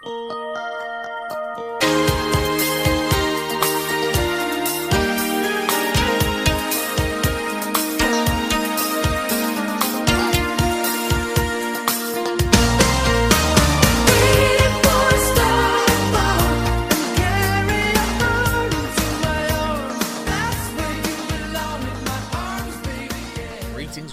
Greetings,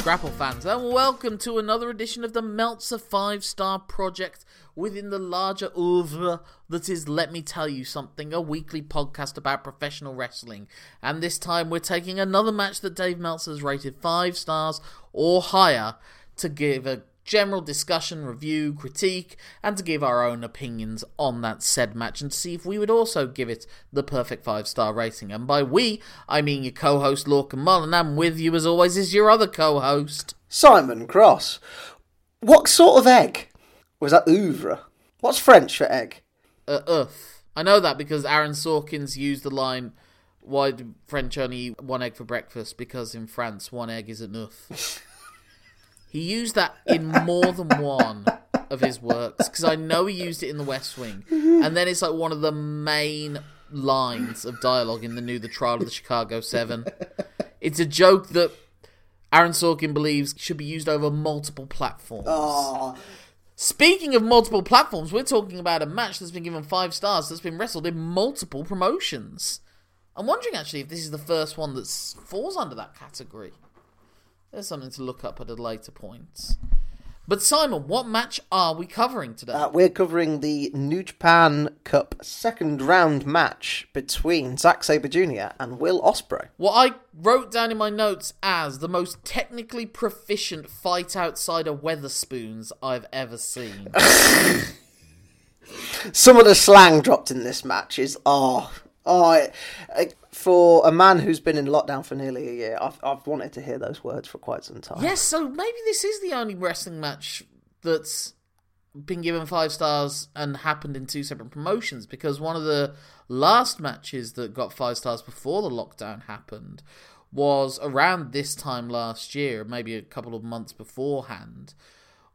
Grapple fans, and welcome to another edition of the Meltzer 5 Star Project within the larger oeuvre that is Let Me Tell You Something, a weekly podcast about professional wrestling. And this time we're taking another match that Dave Meltzer has rated 5 stars or higher to give a general discussion, review, critique, and to give our own opinions on that said match and to see if we would also give it the perfect five star rating. And by we, I mean your co host Lorcan Mullan, and with you as always is your other co host. Simon Cross. What sort of egg was that oeuvre? What's French for egg? Uh, Earth. I know that because Aaron Sorkin's used the line, Why do French only eat one egg for breakfast? Because in France, one egg is enough. he used that in more than one of his works because I know he used it in The West Wing. And then it's like one of the main lines of dialogue in the new The Trial of the Chicago Seven. It's a joke that Aaron Sorkin believes should be used over multiple platforms. Oh, Speaking of multiple platforms, we're talking about a match that's been given five stars that's been wrestled in multiple promotions. I'm wondering actually if this is the first one that falls under that category. There's something to look up at a later point. But Simon, what match are we covering today? uh, we're covering the New Japan Cup second round match between Zack Sabre Jr. and Will Ospreay. what I wrote down in my notes as the most technically proficient fight outside of Wetherspoons I've ever seen. Some of the slang dropped in this match is oh oh. For a man who's been in lockdown for nearly a year, I've I've wanted to hear those words for quite some time. Yes, so maybe this is the only wrestling match that's been given five stars and happened in two separate promotions because one of the last matches that got five stars before the lockdown happened was around this time last year, maybe a couple of months beforehand,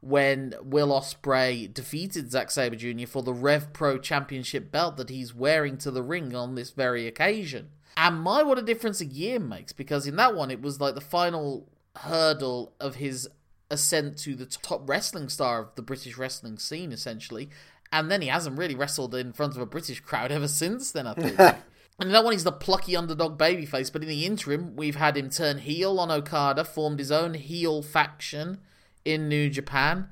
when Will Ospreay defeated Zack Sabre Jr. for the Rev Pro Championship belt that he's wearing to the ring on this very occasion. And my, what a difference a year makes, because in that one, it was like the final hurdle of his ascent to the top wrestling star of the British wrestling scene, essentially. And then he hasn't really wrestled in front of a British crowd ever since then, I think. And in that one, he's the plucky underdog babyface. But in the interim, we've had him turn heel on Okada, formed his own heel faction in New Japan,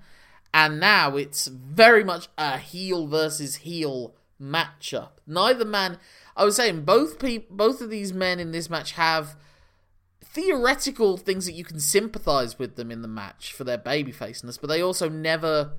and now it's very much a heel versus heel matchup. Neither man, I was saying, both pe- both of these men in this match have theoretical things that you can sympathize with them in the match for their babyfaceness, but they also never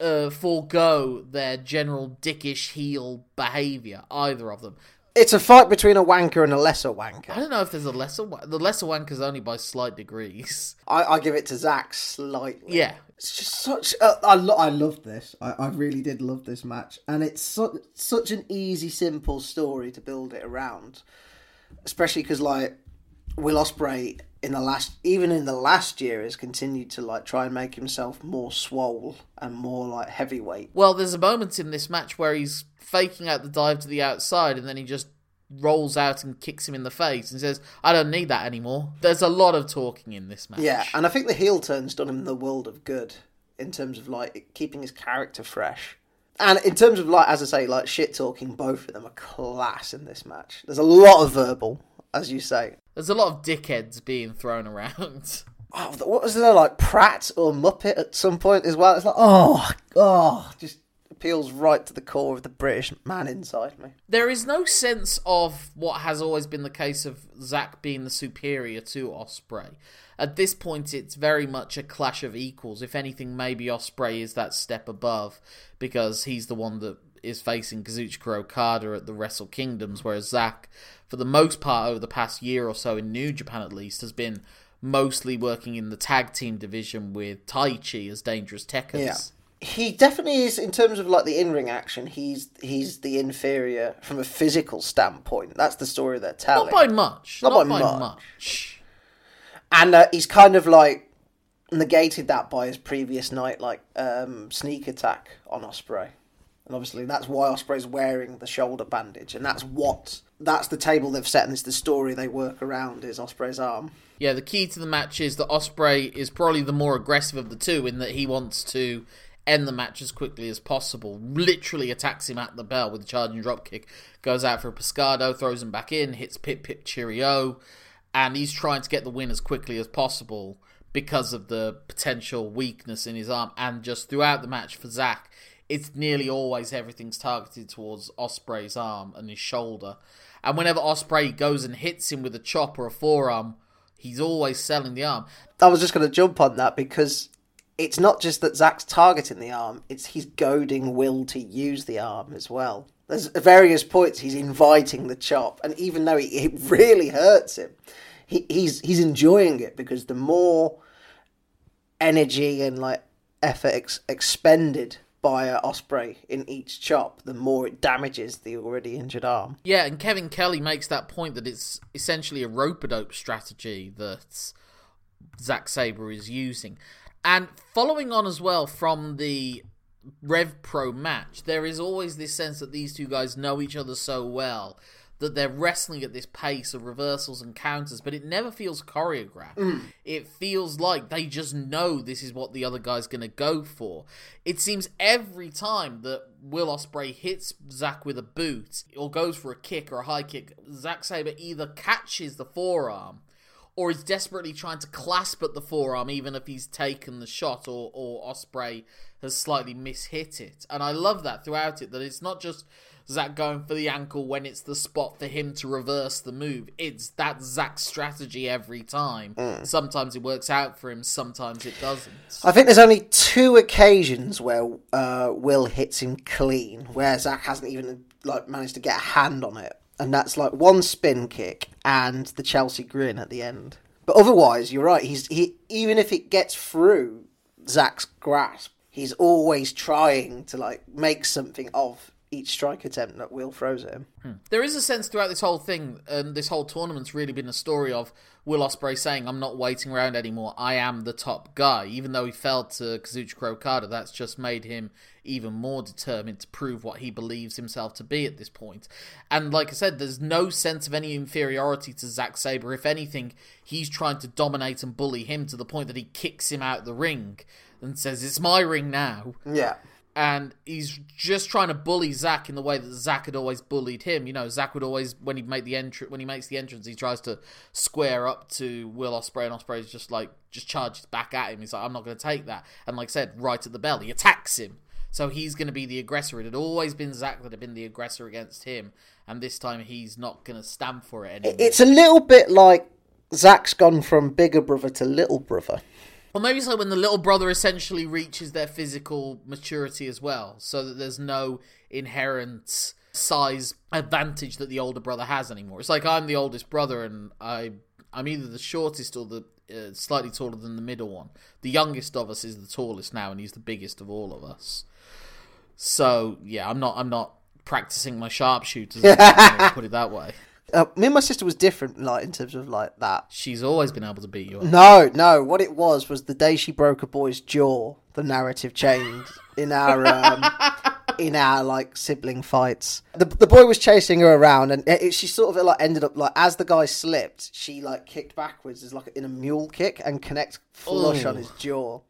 uh, forego their general dickish heel behavior. Either of them. It's a fight between a wanker and a lesser wanker. I don't know if there's a lesser one. The lesser is only by slight degrees. I, I give it to Zack slightly. Yeah. It's just such. Uh, I lo- I love this. I, I really did love this match, and it's su- such an easy, simple story to build it around. Especially because like Will Ospreay in the last, even in the last year, has continued to like try and make himself more swole and more like heavyweight. Well, there's a moment in this match where he's faking out the dive to the outside and then he just rolls out and kicks him in the face and says, I don't need that anymore. There's a lot of talking in this match. Yeah, and I think the heel turn's done him the world of good in terms of like keeping his character fresh. And in terms of like, as I say, like shit talking, both of them are class in this match. There's a lot of verbal, as you say. There's a lot of dickheads being thrown around. Oh, what was there like Pratt or Muppet at some point as well? It's like, oh, oh, just appeals right to the core of the British man inside me. there is no sense of what has always been the case of Zack being the superior to Ospreay. At this point, it's very much a clash of equals. If anything, maybe Ospreay is that step above because he's the one that is facing Kazuchika Okada at the Wrestle Kingdoms, whereas Zack, for the most part over the past year or so in New Japan at least, has been mostly working in the tag team division with Taichi as Dangerous Tekkers. Yeah. He definitely is in terms of like the in-ring action. He's he's the inferior from a physical standpoint. That's the story they're telling. Not by much. Not Not, by by much. much. and uh, he's kind of like negated that by his previous night, like um, sneak attack on Ospreay, and obviously that's why Ospreay's wearing the shoulder bandage, and that's what that's the table they've set, and it's the story they work around is Ospreay's arm. Yeah, the key to the match is that Ospreay is probably the more aggressive of the two in that he wants to end the match as quickly as possible. Literally attacks him at the bell with a charging dropkick. Goes out for a Pescado, throws him back in, hits Pip Pip Cheerio, and he's trying to get the win as quickly as possible because of the potential weakness in his arm. And just throughout the match for Zack, it's nearly always everything's targeted towards Ospreay's arm and his shoulder. And whenever Ospreay goes and hits him with a chop or a forearm, he's always selling the arm. I was just going to jump on that because it's not just that Zack's targeting the arm; it's he's goading Will to use the arm as well. There's various points he's inviting the chop, and even though it, it really hurts him, he, he's he's enjoying it because the more energy and like effort ex- expended by Ospreay in each chop, the more it damages the already injured arm. Yeah, and Kevin Kelly makes that point that it's essentially a rope a dope strategy that Zack Sabre is using. And following on as well from the Rev Pro match, there is always this sense that these two guys know each other so well that they're wrestling at this pace of reversals and counters, but it never feels choreographed. Mm. It feels like they just know this is what the other guy's going to go for. It seems every time that Will Ospreay hits Zack with a boot or goes for a kick or a high kick, Zack Sabre either catches the forearm or is desperately trying to clasp at the forearm even if he's taken the shot or, or Ospreay has slightly mishit it. And I love that throughout it, that it's not just Zack going for the ankle when it's the spot for him to reverse the move. It's that Zack's strategy every time. Mm. Sometimes it works out for him, sometimes it doesn't. I think there's only two occasions where uh, Will hits him clean, where Zack hasn't even like managed to get a hand on it, and that's like one spin kick and the Chelsea grin at the end. But otherwise, you're right. He's he even if it gets through Zack's grasp, he's always trying to like make something of each strike attempt that Will throws at him. Hmm. There is a sense throughout this whole thing, and this whole tournament's really been a story of Will Ospreay saying, "I'm not waiting around anymore. I am the top guy." Even though he fell to Kazuchika Okada, that's just made him even more determined to prove what he believes himself to be at this point. And like I said, there's no sense of any inferiority to Zack Sabre. If anything, he's trying to dominate and bully him to the point that he kicks him out the ring and says, "It's my ring now." Yeah. And he's just trying to bully Zack in the way that Zack had always bullied him. You know, Zack would always when he made the entry when he makes the entrance, he tries to square up to Will Ospreay, and Ospreay's just like just charges back at him. He's like, "I'm not going to take that." And like I said, right at the bell, he attacks him. So he's going to be the aggressor. It had always been Zack that had been the aggressor against him, and this time he's not going to stand for it anymore. It's a little bit like Zack's gone from bigger brother to little brother. Or maybe it's like when the little brother essentially reaches their physical maturity as well, so that there's no inherent size advantage that the older brother has anymore. It's like I'm the oldest brother, and I I'm either the shortest or the uh, slightly taller than the middle one. The youngest of us is the tallest now, and he's the biggest of all of us. So yeah, I'm not I'm not practicing my sharpshooters. put it that way. Uh, me and my sister was different, like in terms of like that. She's always been able to beat you. Up. No, no. What it was was the day she broke a boy's jaw. The narrative changed in our um, in our like sibling fights. The the boy was chasing her around, and it, she sort of like ended up like as the guy slipped, she like kicked backwards as like in a mule kick and connect flush Ooh. on his jaw.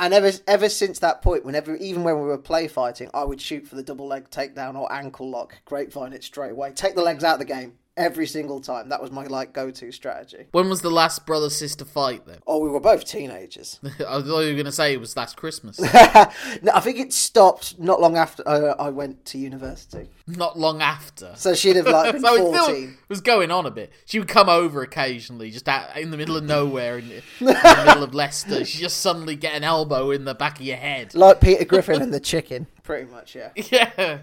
And ever ever since that point, whenever even when we were play fighting, I would shoot for the double leg takedown or ankle lock, grapevine it straight away, take the legs out of the game every single time. That was my like go to strategy. When was the last brother sister fight then? Oh, we were both teenagers. I thought you were going to say it was last Christmas. no, I think it stopped not long after uh, I went to university. Not long after. So she'd have like been So it fourteen. was going on a bit. She would come over occasionally, just out in the middle of nowhere, in, in the middle of Leicester. She'd just suddenly get an elbow in the back of your head. Like Peter Griffin and the chicken, pretty much. Yeah. Yeah.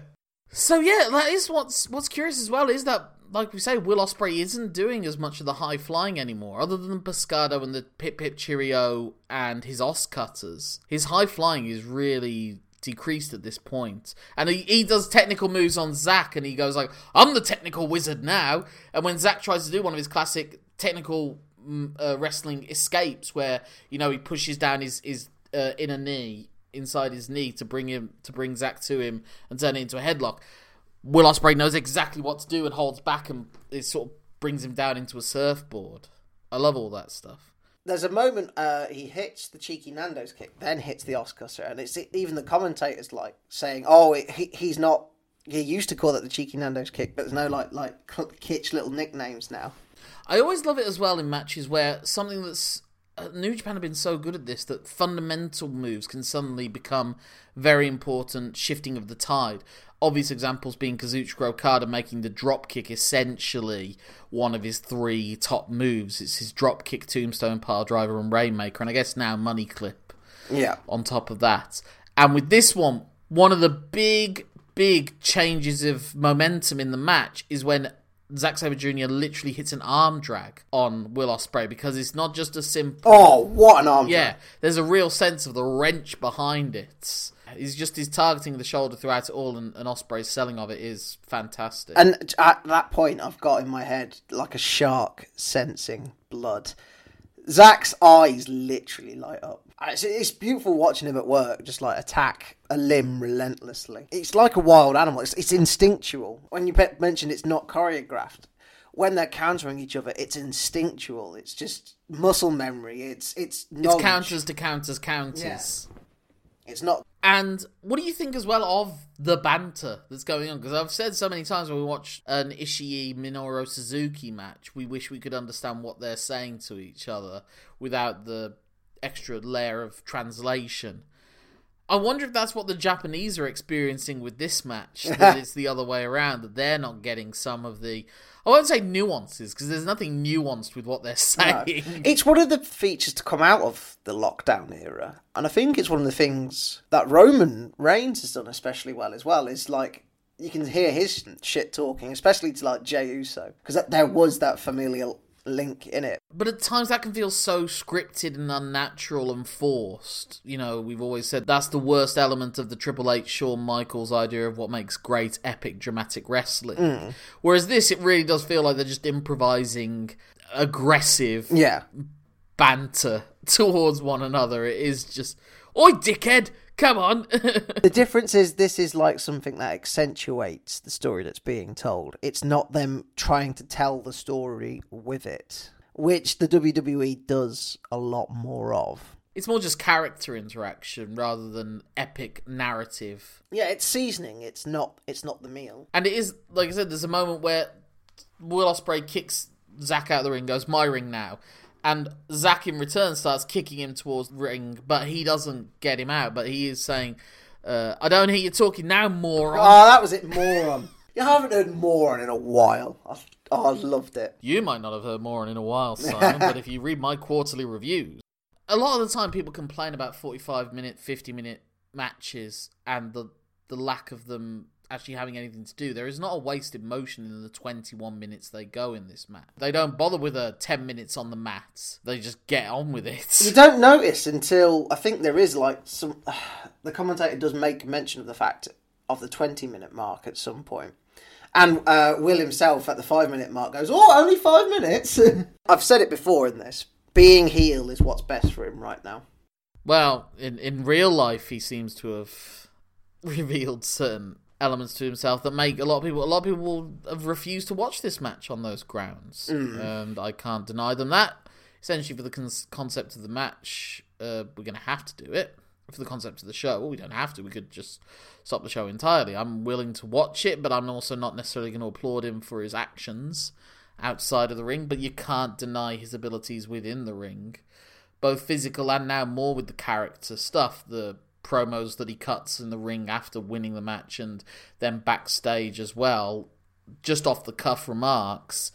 So yeah, that is what's what's curious as well is that like we say, Will Ospreay isn't doing as much of the high flying anymore, other than Pescado and the Pip Pip Cheerio and his OsCutters. His high flying is really decreased at this point. And he, he does technical moves on Zack and he goes like, I'm the technical wizard now. And when Zack tries to do one of his classic technical mm, uh, wrestling escapes, where you know he pushes down his his uh, inner knee inside his knee to bring him to bring Zack to him and turn it into a headlock. Will Ospreay knows exactly what to do and holds back and it sort of brings him down into a surfboard. I love all that stuff. There's a moment uh, he hits the cheeky Nando's kick, then hits the Oscar, and it's even the commentators like saying, "Oh, it, he, he's not." He used to call it the cheeky Nando's kick, but there's no like like kitsch little nicknames now. I always love it as well in matches where something that's uh, New Japan have been so good at this that fundamental moves can suddenly become very important, shifting of the tide. Obvious examples being Kazuchika Okada making the drop kick essentially one of his three top moves. It's his drop kick, tombstone, pile driver, and rainmaker, and I guess now money clip. Yeah. On top of that, and with this one, one of the big, big changes of momentum in the match is when Zack Sabre Jr. literally hits an arm drag on Will Ospreay because it's not just a simple. Oh, what an arm! Yeah, there's a real sense of the wrench behind it. He's just he's targeting the shoulder throughout it all, and, and Ospreay's selling of it is fantastic. And at that point, I've got in my head like a shark sensing blood. Zack's eyes literally light up. It's, it's beautiful watching him at work, just like attack a limb relentlessly. It's like a wild animal. It's, it's instinctual. When you mentioned it's not choreographed, when they're countering each other, it's instinctual. It's just muscle memory. It's it's knowledge. it's counters to counters counters. Yeah. It's not. And what do you think as well of the banter that's going on? Because I've said so many times when we watch an Ishii Minoru Suzuki match, we wish we could understand what they're saying to each other without the extra layer of translation. I wonder if that's what the Japanese are experiencing with this match. That it's the other way around, that they're not getting some of the. I won't say nuances, because there's nothing nuanced with what they're saying. No. It's one of the features to come out of the lockdown era. And I think it's one of the things that Roman Reigns has done especially well as well, is like. You can hear his shit talking, especially to like Jey Uso, because there was that familial link in it. But at times that can feel so scripted and unnatural and forced. You know, we've always said that's the worst element of the Triple H Shawn Michaels idea of what makes great, epic, dramatic wrestling. Mm. Whereas this, it really does feel like they're just improvising aggressive yeah. banter towards one another. It is just, oi, dickhead! Come on. the difference is this is like something that accentuates the story that's being told. It's not them trying to tell the story with it, which the WWE does a lot more of. It's more just character interaction rather than epic narrative. Yeah, it's seasoning. It's not. It's not the meal. And it is like I said. There's a moment where Will Ospreay kicks Zack out of the ring, goes my ring now, and Zack in return starts kicking him towards ring, but he doesn't get him out. But he is saying, uh, "I don't hear you talking now, moron." Oh, that was it, moron. you haven't heard moron in a while. I, oh, I loved it. You might not have heard moron in a while, Simon, but if you read my quarterly reviews, a lot of the time people complain about forty-five minute, fifty minute matches and the the lack of them actually having anything to do. There is not a wasted motion in the 21 minutes they go in this match. They don't bother with a 10 minutes on the mat. They just get on with it. You don't notice until I think there is like some. Uh, the commentator does make mention of the fact of the 20 minute mark at some point. And uh, Will himself at the five minute mark goes, Oh, only five minutes? I've said it before in this. Being heel is what's best for him right now. Well, in, in real life, he seems to have revealed certain elements to himself that make a lot of people a lot of people have refused to watch this match on those grounds, mm. and I can't deny them that. Essentially, for the con- concept of the match, uh, we're going to have to do it. For the concept of the show, well, we don't have to. We could just stop the show entirely. I'm willing to watch it, but I'm also not necessarily going to applaud him for his actions outside of the ring. But you can't deny his abilities within the ring, both physical and now more with the character stuff. The promos that he cuts in the ring after winning the match and then backstage as well, just off the cuff remarks,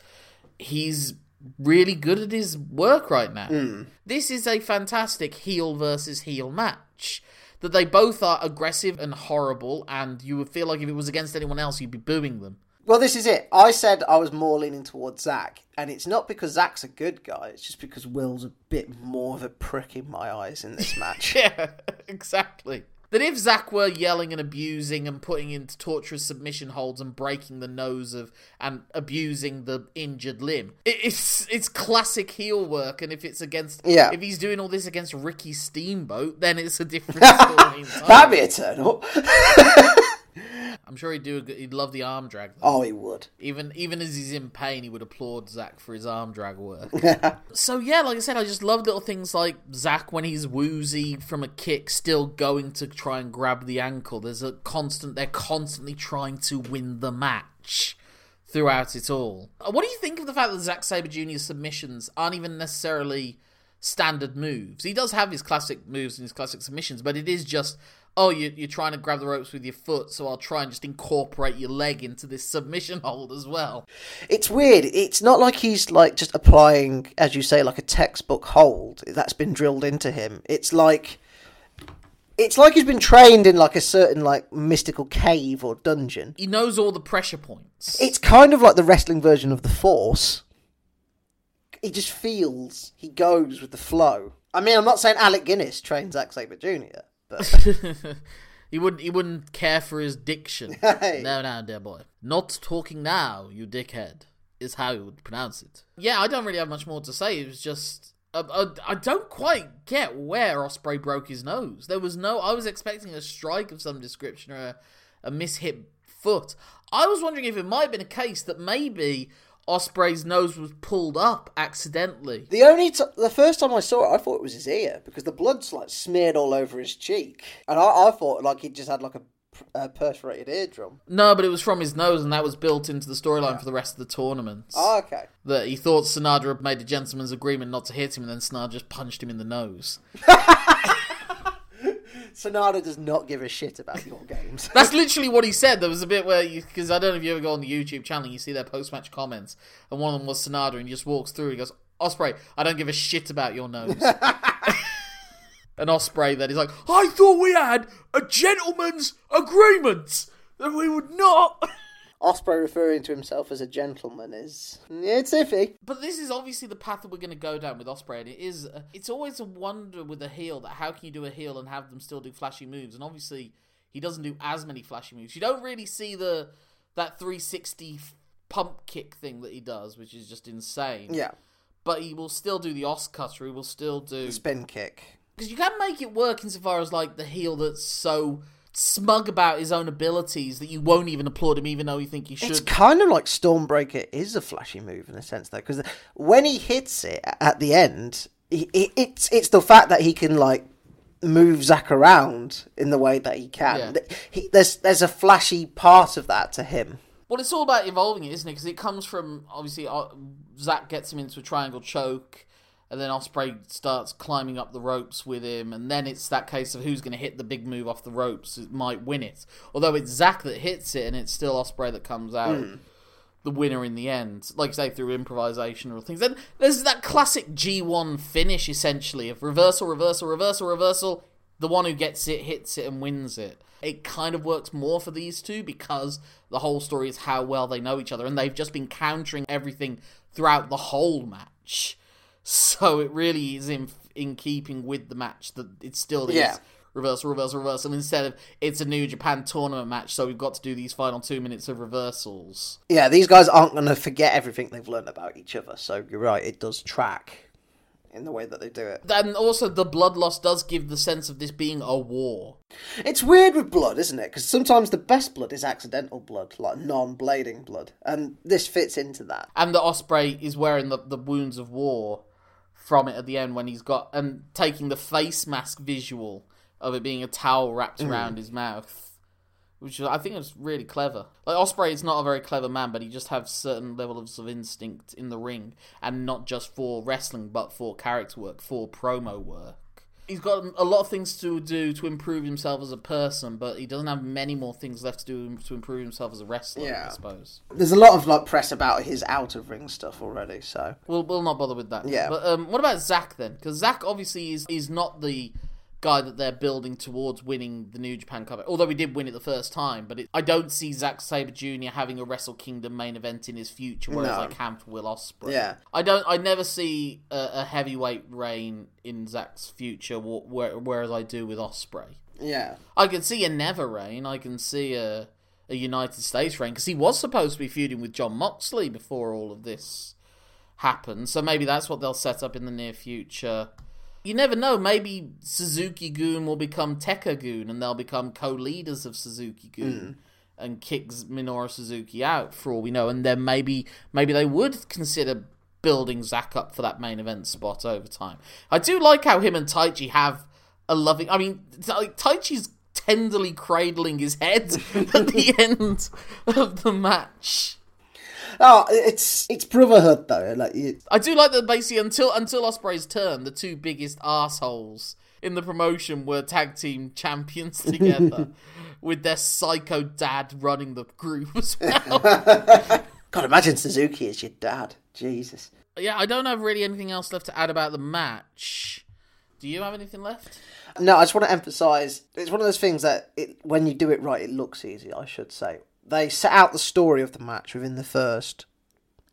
he's really good at his work right now. Mm. This is a fantastic heel versus heel match. That they both are aggressive and horrible, and you would feel like if it was against anyone else, you'd be booing them. Well, this is it. I said I was more leaning towards Zack, and it's not because Zack's a good guy. It's just because Will's a bit more of a prick in my eyes in this match. yeah, exactly. that if Zack were yelling and abusing and putting into torturous submission holds and breaking the nose of and abusing the injured limb, it, it's it's classic heel work. And if it's against, Yeah. if he's doing all this against Ricky Steamboat, then it's a different story. That'd be a turn up. I'm sure he'd do. A, good- he'd love the arm drag. Though. Oh, he would. Even even as he's in pain, he would applaud Zack for his arm drag work. so yeah, like I said, I just love little things like Zack when he's woozy from a kick, still going to try and grab the ankle. There's a constant. They're constantly trying to win the match throughout it all. Uh, What do you think of the fact that Zack Sabre Jr.'s submissions aren't even necessarily standard moves? He does have his classic moves and his classic submissions, but it is just. Oh, you, you're trying to grab the ropes with your foot, so I'll try and just incorporate your leg into this submission hold as well. It's weird. It's not like he's like just applying, as you say, like a textbook hold that's been drilled into him. It's like it's like he's been trained in like a certain like mystical cave or dungeon. He knows all the pressure points. It's kind of like the wrestling version of the Force. He just feels. He goes with the flow. I mean, I'm not saying Alec Guinness trained Zack Sabre Jr., but he wouldn't. He wouldn't care for his diction. Hey. No, no, dear boy. Not talking now, you dickhead, is how you would pronounce it. Yeah, I don't really have much more to say. It was just. Uh, uh, I don't quite get where Ospreay broke his nose. There was no. I was expecting a strike of some description or a, a mishit foot. I was wondering if it might have been a case that maybe Ospreay's nose was pulled up accidentally. the only t- the first time I saw it, I thought it was his ear because the blood's like smeared all over his cheek, and I, I thought like he just had like a, perforated eardrum. No, but it was from his nose, and that was built into the storyline for the rest of the tournament. Oh, ah, okay. That he thought Sanada had made a gentleman's agreement not to hit him, and then Sanada just punched him in the nose. Sanada does not give a shit about your games. That's literally what he said. There was a bit where because I don't know if you ever go on the YouTube channel, you see their post-match comments, and one of them was Sanada, and he just walks through. He goes, "Ospreay, I don't give a shit about your nose." and Ospreay then he's like, "I thought we had a gentleman's agreement that we would not." Ospreay referring to himself as a gentleman is it's iffy. But this is obviously the path that we're going to go down with Ospreay, and it is. Uh, it's always a wonder with a heel that how can you do a heel and have them still do flashy moves? And obviously, he doesn't do as many flashy moves. You don't really see the that 360 pump kick thing that he does, which is just insane. Yeah, But he will still do the OsCutter. He will still do the spin kick. because you can make it work insofar as like the heel that's so smug about his own abilities that you won't even applaud him, even though you think you should. It's kind of like Stormbreaker is a flashy move in a sense, though, because when he hits it at the end, he, it, it's it's the fact that he can like move Zack around in the way that he can. Yeah. He, there's there's a flashy part of that to him. Well, it's all about evolving it, isn't it? Because it comes from obviously uh, Zack gets him into a triangle choke, and then Ospreay starts climbing up the ropes with him, and then it's that case of who's going to hit the big move off the ropes it might win it. Although it's Zack that hits it, and it's still Ospreay that comes out. Hmm. The winner in the end, like you say, through improvisation or things. Then there's that classic G1 finish, essentially, of reversal, reversal, reversal, reversal. The one who gets it hits it and wins it. It kind of works more for these two because the whole story is how well they know each other, and they've just been countering everything throughout the whole match. So it really is in in keeping with the match that it still is Yeah. reversal, reversal, reversal. Instead of it's a New Japan tournament match, so we've got to do these final two minutes of reversals. Yeah, these guys aren't going to forget everything they've learned about each other. So you're right, it does track in the way that they do it. And also, the blood loss does give the sense of this being a war. It's weird with blood, isn't it? Because sometimes the best blood is accidental blood, like non-blading blood, and this fits into that. And the Ospreay is wearing the, the wounds of war from it at the end when he's got and taking the face mask visual of it being a towel wrapped mm. around his mouth, which I think is really clever. Like Ospreay is not a very clever man, but he just has certain levels of instinct in the ring, and not just for wrestling, but for character work, for promo work. He's got a lot of things to do to improve himself as a person, but he doesn't have many more things left to do to improve himself as a wrestler. Yeah. I suppose. There's a lot of like press about his out of ring stuff already. So We'll we'll not bother with that. Yeah. But um, what about Zack then? Because Zack obviously is is not the guy that they're building towards winning the New Japan Cup. Although we did win it the first time, but it, I don't see Zack Sabre Jr. having a Wrestle Kingdom main event in his future, whereas No. I can for Will Ospreay. Yeah. I don't. I never see a, a heavyweight reign in Zack's future, wh- where, whereas I do with Ospreay. Yeah. I can see a never reign. I can see a a United States reign because he was supposed to be feuding with Jon Moxley before all of this happened. So maybe that's what they'll set up in the near future. You never know. Maybe Suzuki-gun will become Tekka Goon, and they'll become co-leaders of Suzuki-gun. Hmm. And kicks Minoru Suzuki out for all we know, and then maybe maybe they would consider building Zack up for that main event spot over time. I do like how him and Taichi have a loving. I mean, like Taichi's tenderly cradling his head at the end of the match. Oh, it's it's brotherhood though. Like you, I do like that basically until until Ospreay's turn, the two biggest assholes in the promotion were tag team champions together, with their psycho dad running the group as well. God, imagine Suzuki as your dad. Jesus. yeah, I don't have really anything else left to add about the match. Do you have anything left? No, I just want to emphasise it's one of those things that it, when you do it right, it looks easy. I should say they set out the story of the match within the first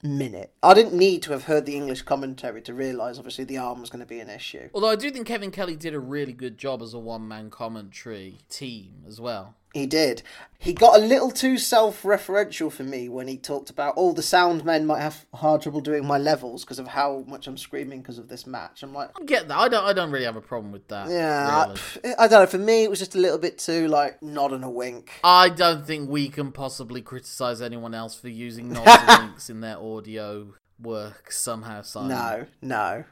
minute. I didn't need to have heard the English commentary to realise, obviously, the arm was going to be an issue. Although I do think Kevin Kelly did a really good job as a one man commentary team as well. He did. He got a little too self-referential for me when he talked about, oh, the sound men might have hard trouble doing my levels because of how much I'm screaming because of this match. I'm like, I get that. I don't. I don't really have a problem with that. yeah, really. I, I don't know. For me, it was just a little bit too like nod and a wink. I don't think we can possibly criticize anyone else for using nods and winks in their audio work somehow. Simon. No, no.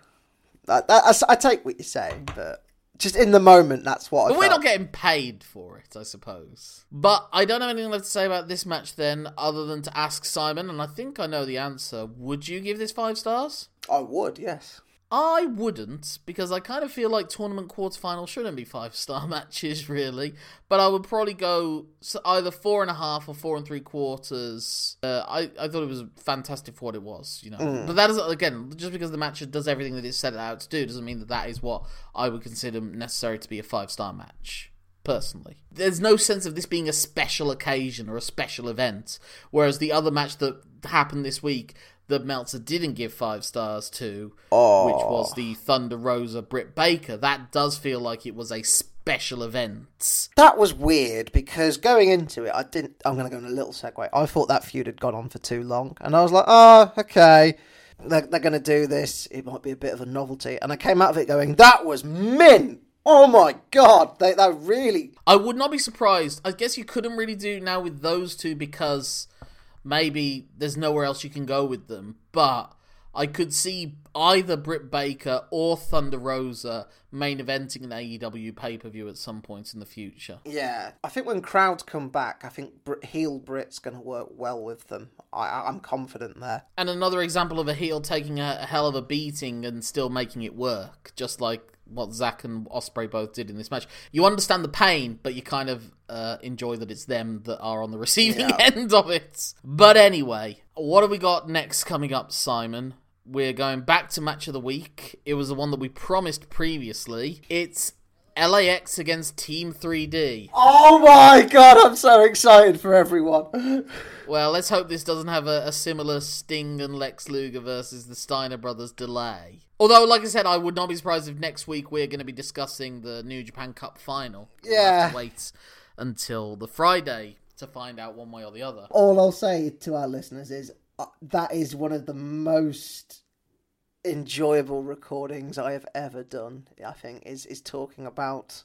I, I, I take what you're saying, but just in the moment, that's what I But we're not getting paid for it, I suppose. But I don't have anything left to say about this match then, other than to ask Simon, and I think I know the answer. Would you give this five stars? I would, yes. I wouldn't, because I kind of feel like tournament quarterfinals shouldn't be five star matches, really. But I would probably go either four and a half or four and three quarters. Uh, I, I thought it was fantastic for what it was, you know. But that is, again, just because the match does everything that it's set out to do, doesn't mean that that is what I would consider necessary to be a five star match. Personally, there's no sense of this being a special occasion or a special event. Whereas the other match that happened this week, that Meltzer didn't give five stars to, which oh. was the Thunder Rosa Britt Baker. That does feel like it was a special event. That was weird because going into it, I didn't. I'm going to go in a little segue. I thought that feud had gone on for too long, and I was like, oh, okay. They're, they're going to do this. It might be a bit of a novelty. And I came out of it going, that was mint. Oh my god, they they really. I would not be surprised. I guess you couldn't really do now with those two because maybe there's nowhere else you can go with them. But I could see either Britt Baker or Thunder Rosa main eventing an AEW pay per view at some point in the future. Yeah, I think when crowds come back, I think Britt, heel Britt's going to work well with them. I, I'm confident there. And another example of a heel taking a, a hell of a beating and still making it work, just like what Zack and Ospreay both did in this match. You understand the pain, but you kind of uh, enjoy that it's them that are on the receiving Yeah. end of it. But anyway, what have we got next coming up, Simon? We're going back to match of the week. It was the one that we promised previously. It's LAX against Team 3D. Oh my god, I'm so excited for everyone. Well, let's hope this doesn't have a, a similar Sting and Lex Luger versus the Steiner brothers delay. Although, like I said, I would not be surprised if next week we're going to be discussing the New Japan Cup final. We'll have Yeah. to wait until the Friday to find out one way or the other. All I'll say to our listeners is uh, that is one of the most enjoyable recordings I have ever done. I think is is talking about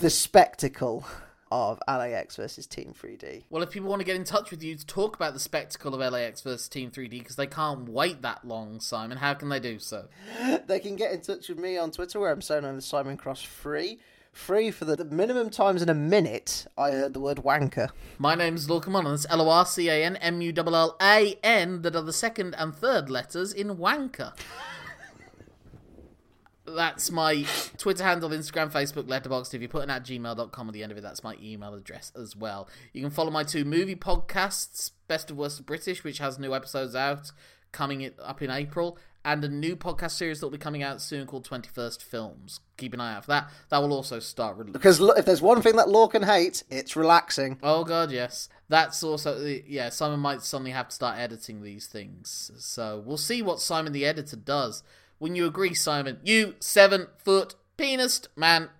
the spectacle of LAX versus Team 3D. Well, if people want to get in touch with you to talk about the spectacle of LAX versus Team 3D because they can't wait that long, Simon, how can they do so? They can get in touch with me on Twitter where I'm so known as Simon Cross Free. Free for the minimum times in a minute I heard the word wanker. My name's Lorcan. It's L O R C A N M U L L A N that are the second and third letters in wanker. That's my Twitter handle, Instagram, Facebook, Letterboxd. If you put an at gmail.com at the end of it, that's my email address as well. You can follow my two movie podcasts, Best of Worst of British, which has new episodes out coming it up in April, and a new podcast series that will be coming out soon called 21st Films. Keep an eye out for that. That will also start releasing. Because if there's one thing that Lorcan hate, it's relaxing. Oh god, yes. That's also uh, yeah. Simon might suddenly have to start editing these things, so we'll see what Simon the editor does. When you agree, Simon, you seven foot penis man.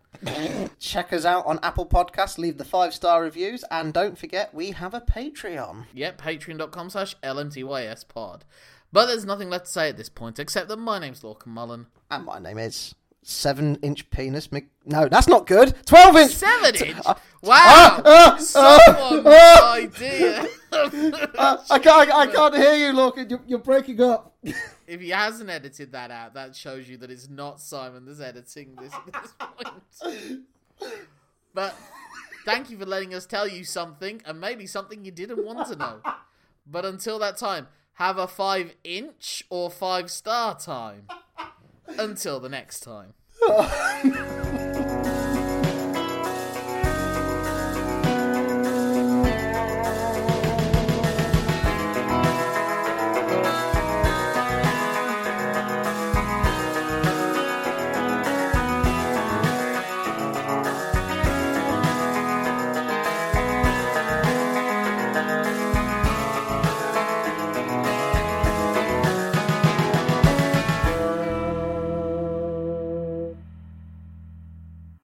Check us out on Apple Podcasts, leave the five star reviews, and don't forget we have a Patreon. Yep, patreon.com slash LMTYS pod. But there's nothing left to say at this point except that my name's Lorcan Mullan. And my name is Seven Inch Penis. No, that's not good. Twelve inch. Seven inch? uh, Wow! uh, Someone's uh, idea. Uh, I can't. I can't hear you, Lorcan. You're, you're breaking up. if he hasn't edited that out, that shows you that it's not Simon that's editing this at this point. But thank you for letting us tell you something, and maybe something you didn't want to know. But until that time, have a five inch or five star time. Until the next time. はい。